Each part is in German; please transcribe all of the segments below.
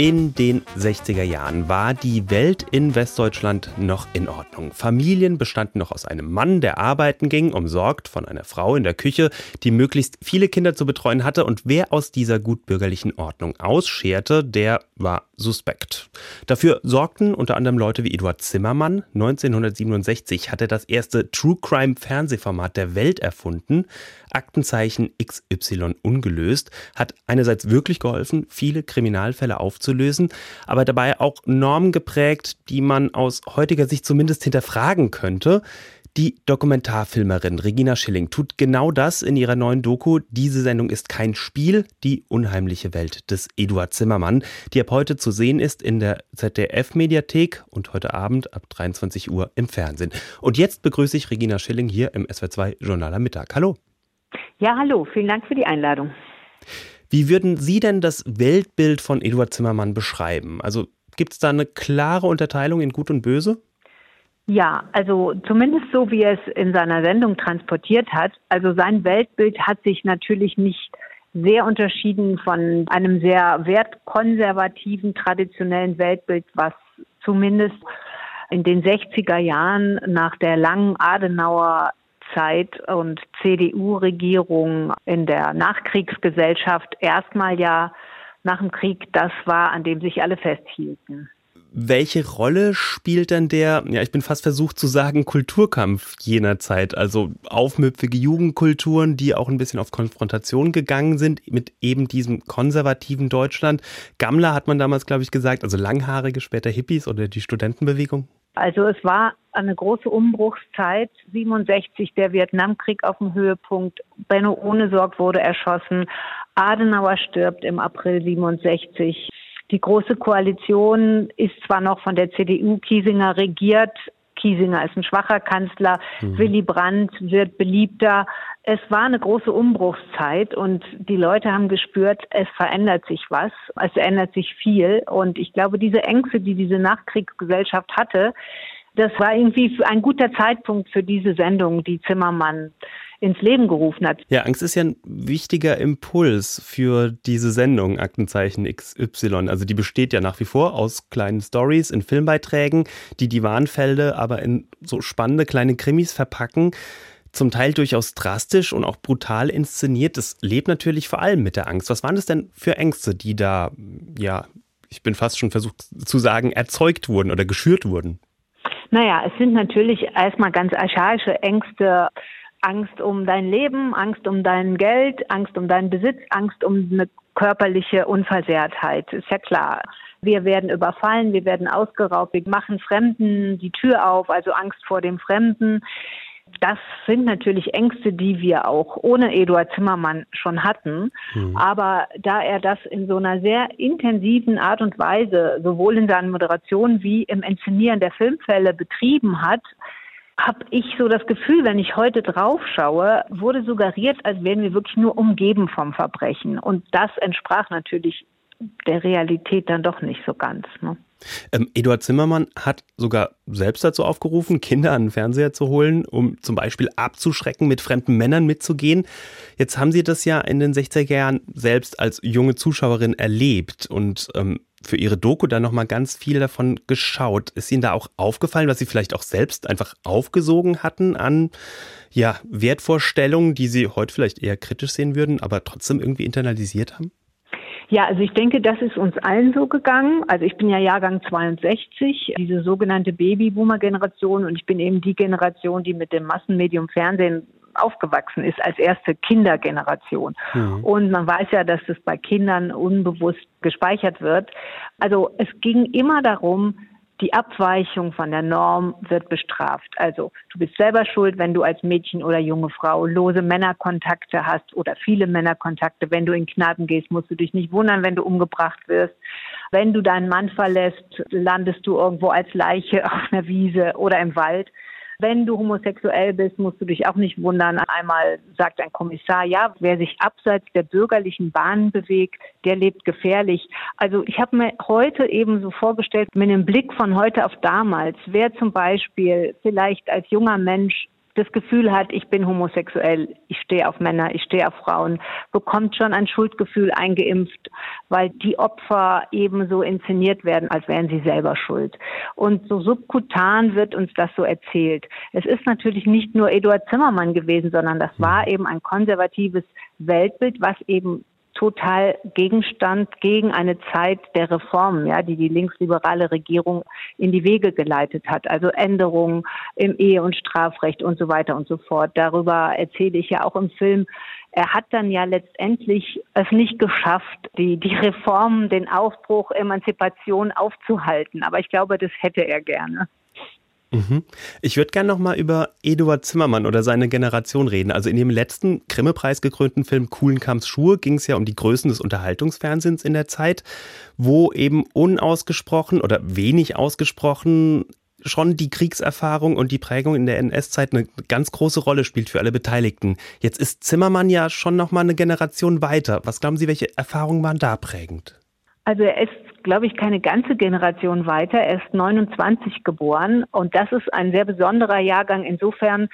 In den 60er Jahren war die Welt in Westdeutschland noch in Ordnung. Familien bestanden noch aus einem Mann, der arbeiten ging, umsorgt von einer Frau in der Küche, die möglichst viele Kinder zu betreuen hatte. Und wer aus dieser gutbürgerlichen Ordnung ausscherte, der war suspekt. Dafür sorgten unter anderem Leute wie Eduard Zimmermann. 1967 hat er das erste True Crime Fernsehformat der Welt erfunden. Aktenzeichen XY ungelöst hat einerseits wirklich geholfen, viele Kriminalfälle aufzulösen, aber dabei auch Normen geprägt, die man aus heutiger Sicht zumindest hinterfragen könnte. Die Dokumentarfilmerin Regina Schilling tut genau das in ihrer neuen Doku. Diese Sendung ist kein Spiel, die unheimliche Welt des Eduard Zimmermann, die ab heute zu sehen ist in der ZDF-Mediathek und heute Abend ab 23 Uhr im Fernsehen. Und jetzt begrüße ich Regina Schilling hier im SW2 Journal am Mittag. Hallo. Ja, hallo, vielen Dank für die Einladung. Wie würden Sie denn das Weltbild von Eduard Zimmermann beschreiben? Also gibt es da eine klare Unterteilung in Gut und Böse? Ja, also zumindest so, wie er es in seiner Sendung transportiert hat. Also sein Weltbild hat sich natürlich nicht sehr unterschieden von einem sehr wertkonservativen, traditionellen Weltbild, was zumindest in den 60er Jahren nach der langen Adenauer Zeit und CDU-Regierung in der Nachkriegsgesellschaft erstmal ja nach dem Krieg das war, an dem sich alle festhielten welche Rolle spielt denn der, ja, ich bin fast versucht zu sagen, Kulturkampf jener Zeit? Also aufmüpfige Jugendkulturen, die auch ein bisschen auf Konfrontation gegangen sind mit eben diesem konservativen Deutschland. Gammler hat man damals, glaube ich, gesagt, also Langhaarige, später Hippies oder die Studentenbewegung? Also es war eine große Umbruchszeit. 67 der Vietnamkrieg auf dem Höhepunkt. Benno Ohnesorg wurde erschossen. Adenauer stirbt im April 67. Die Große Koalition ist zwar noch von der CDU Kiesinger regiert. Kiesinger ist ein schwacher Kanzler. Mhm. Willy Brandt wird beliebter. Es war eine große Umbruchszeit und die Leute haben gespürt, es verändert sich was. Es ändert sich viel. Und ich glaube, diese Ängste, die diese Nachkriegsgesellschaft hatte, das war irgendwie ein guter Zeitpunkt für diese Sendung, die Zimmermann ins Leben gerufen hat. Ja, Angst ist ja ein wichtiger Impuls für diese Sendung Aktenzeichen XY. Also die besteht ja nach wie vor aus kleinen Stories in Filmbeiträgen, die die Warnfelde aber in so spannende kleine Krimis verpacken. Zum Teil durchaus drastisch und auch brutal inszeniert. Das lebt natürlich vor allem mit der Angst. Was waren das denn für Ängste, die da, ja, ich bin fast schon versucht zu sagen, erzeugt wurden oder geschürt wurden? Naja, es sind natürlich erstmal ganz archaische Ängste Angst um dein Leben, Angst um dein Geld, Angst um deinen Besitz, Angst um eine körperliche Unversehrtheit. Ist ja klar. Wir werden überfallen, wir werden ausgeraubt, wir machen Fremden die Tür auf, also Angst vor dem Fremden. Das sind natürlich Ängste, die wir auch ohne Eduard Zimmermann schon hatten. Mhm. Aber da er das in so einer sehr intensiven Art und Weise sowohl in seinen Moderationen wie im Inszenieren der Filmfälle betrieben hat, habe ich so das Gefühl, wenn ich heute drauf schaue, wurde suggeriert, als wären wir wirklich nur umgeben vom Verbrechen. Und das entsprach natürlich der Realität dann doch nicht so ganz. Ne? Ähm, Eduard Zimmermann hat sogar selbst dazu aufgerufen, Kinder an den Fernseher zu holen, um zum Beispiel abzuschrecken, mit fremden Männern mitzugehen. Jetzt haben Sie das ja in den 60er Jahren selbst als junge Zuschauerin erlebt und ähm, für Ihre Doku dann nochmal ganz viel davon geschaut. Ist Ihnen da auch aufgefallen, was Sie vielleicht auch selbst einfach aufgesogen hatten an ja, Wertvorstellungen, die Sie heute vielleicht eher kritisch sehen würden, aber trotzdem irgendwie internalisiert haben? Ja, also ich denke, das ist uns allen so gegangen. Also ich bin ja Jahrgang 62, diese sogenannte Babyboomer-Generation und ich bin eben die Generation, die mit dem Massenmedium Fernsehen aufgewachsen ist als erste Kindergeneration. Mhm. Und man weiß ja, dass das bei Kindern unbewusst gespeichert wird. Also es ging immer darum, die Abweichung von der Norm wird bestraft. Also du bist selber schuld, wenn du als Mädchen oder junge Frau lose Männerkontakte hast oder viele Männerkontakte. Wenn du in Kneipen gehst, musst du dich nicht wundern, wenn du umgebracht wirst. Wenn du deinen Mann verlässt, landest du irgendwo als Leiche auf einer Wiese oder im Wald. Wenn du homosexuell bist, musst du dich auch nicht wundern. Einmal sagt ein Kommissar, ja, wer sich abseits der bürgerlichen Bahnen bewegt, der lebt gefährlich. Also ich habe mir heute eben so vorgestellt, mit einem Blick von heute auf damals, wer zum Beispiel vielleicht als junger Mensch das Gefühl hat, ich bin homosexuell, ich stehe auf Männer, ich stehe auf Frauen, bekommt schon ein Schuldgefühl eingeimpft, weil die Opfer ebenso inszeniert werden, als wären sie selber schuld. Und so subkutan wird uns das so erzählt. Es ist natürlich nicht nur Eduard Zimmermann gewesen, sondern das war eben ein konservatives Weltbild, was eben total Gegenstand gegen eine Zeit der Reformen, ja, die die linksliberale Regierung in die Wege geleitet hat. Also Änderungen im Ehe- und Strafrecht und so weiter und so fort. Darüber erzähle ich ja auch im Film. Er hat dann ja letztendlich es nicht geschafft, die, die Reformen, den Aufbruch, Emanzipation aufzuhalten. Aber ich glaube, das hätte er gerne. Mhm. Ich würde gerne noch mal über Eduard Zimmermann oder seine Generation reden. Also in dem letzten Grimme-Preis gekrönten Film Kuhlenkamps Schuhe ging es ja um die Größen des Unterhaltungsfernsehens in der Zeit, wo eben unausgesprochen oder wenig ausgesprochen schon die Kriegserfahrung und die Prägung in der NS-Zeit eine ganz große Rolle spielt für alle Beteiligten. Jetzt ist Zimmermann ja schon noch mal eine Generation weiter. Was glauben Sie, welche Erfahrungen waren da prägend? Also er ist, glaube ich, keine ganze Generation weiter. Er ist 29 geboren und das ist ein sehr besonderer Jahrgang insofern,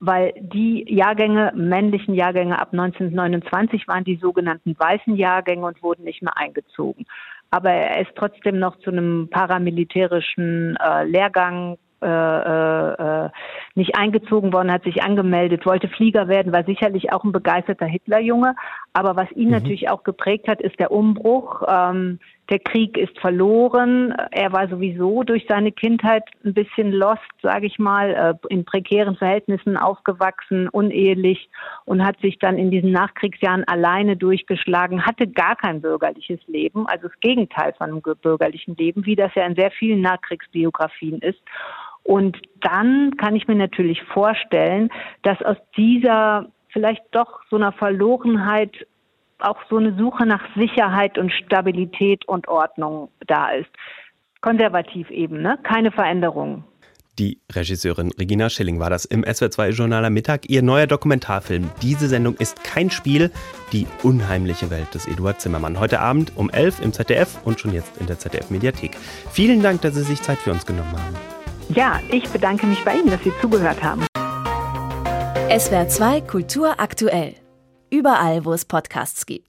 weil die Jahrgänge, männlichen Jahrgänge ab 1929 waren die sogenannten weißen Jahrgänge und wurden nicht mehr eingezogen. Aber er ist trotzdem noch zu einem paramilitärischen äh, Lehrgang äh, äh, nicht eingezogen worden, hat sich angemeldet, wollte Flieger werden, war sicherlich auch ein begeisterter Hitlerjunge. Aber was ihn mhm. natürlich auch geprägt hat, ist der Umbruch. Ähm, der Krieg ist verloren. Er war sowieso durch seine Kindheit ein bisschen lost, sage ich mal, äh, in prekären Verhältnissen aufgewachsen, unehelich und hat sich dann in diesen Nachkriegsjahren alleine durchgeschlagen, hatte gar kein bürgerliches Leben, also das Gegenteil von einem bürgerlichen Leben, wie das ja in sehr vielen Nachkriegsbiografien ist. Und dann kann ich mir natürlich vorstellen, dass aus dieser vielleicht doch so einer Verlorenheit auch so eine Suche nach Sicherheit und Stabilität und Ordnung da ist. Konservativ eben, ne? Keine Veränderung. Die Regisseurin Regina Schilling war das im SWR2-Journal am Mittag. Ihr neuer Dokumentarfilm. Diese Sendung ist kein Spiel. Die unheimliche Welt des Eduard Zimmermann. Heute Abend um 11 im ZDF und schon jetzt in der ZDF-Mediathek. Vielen Dank, dass Sie sich Zeit für uns genommen haben. Ja, ich bedanke mich bei Ihnen, dass Sie zugehört haben. SWR 2 Kultur aktuell. Überall, wo es Podcasts gibt.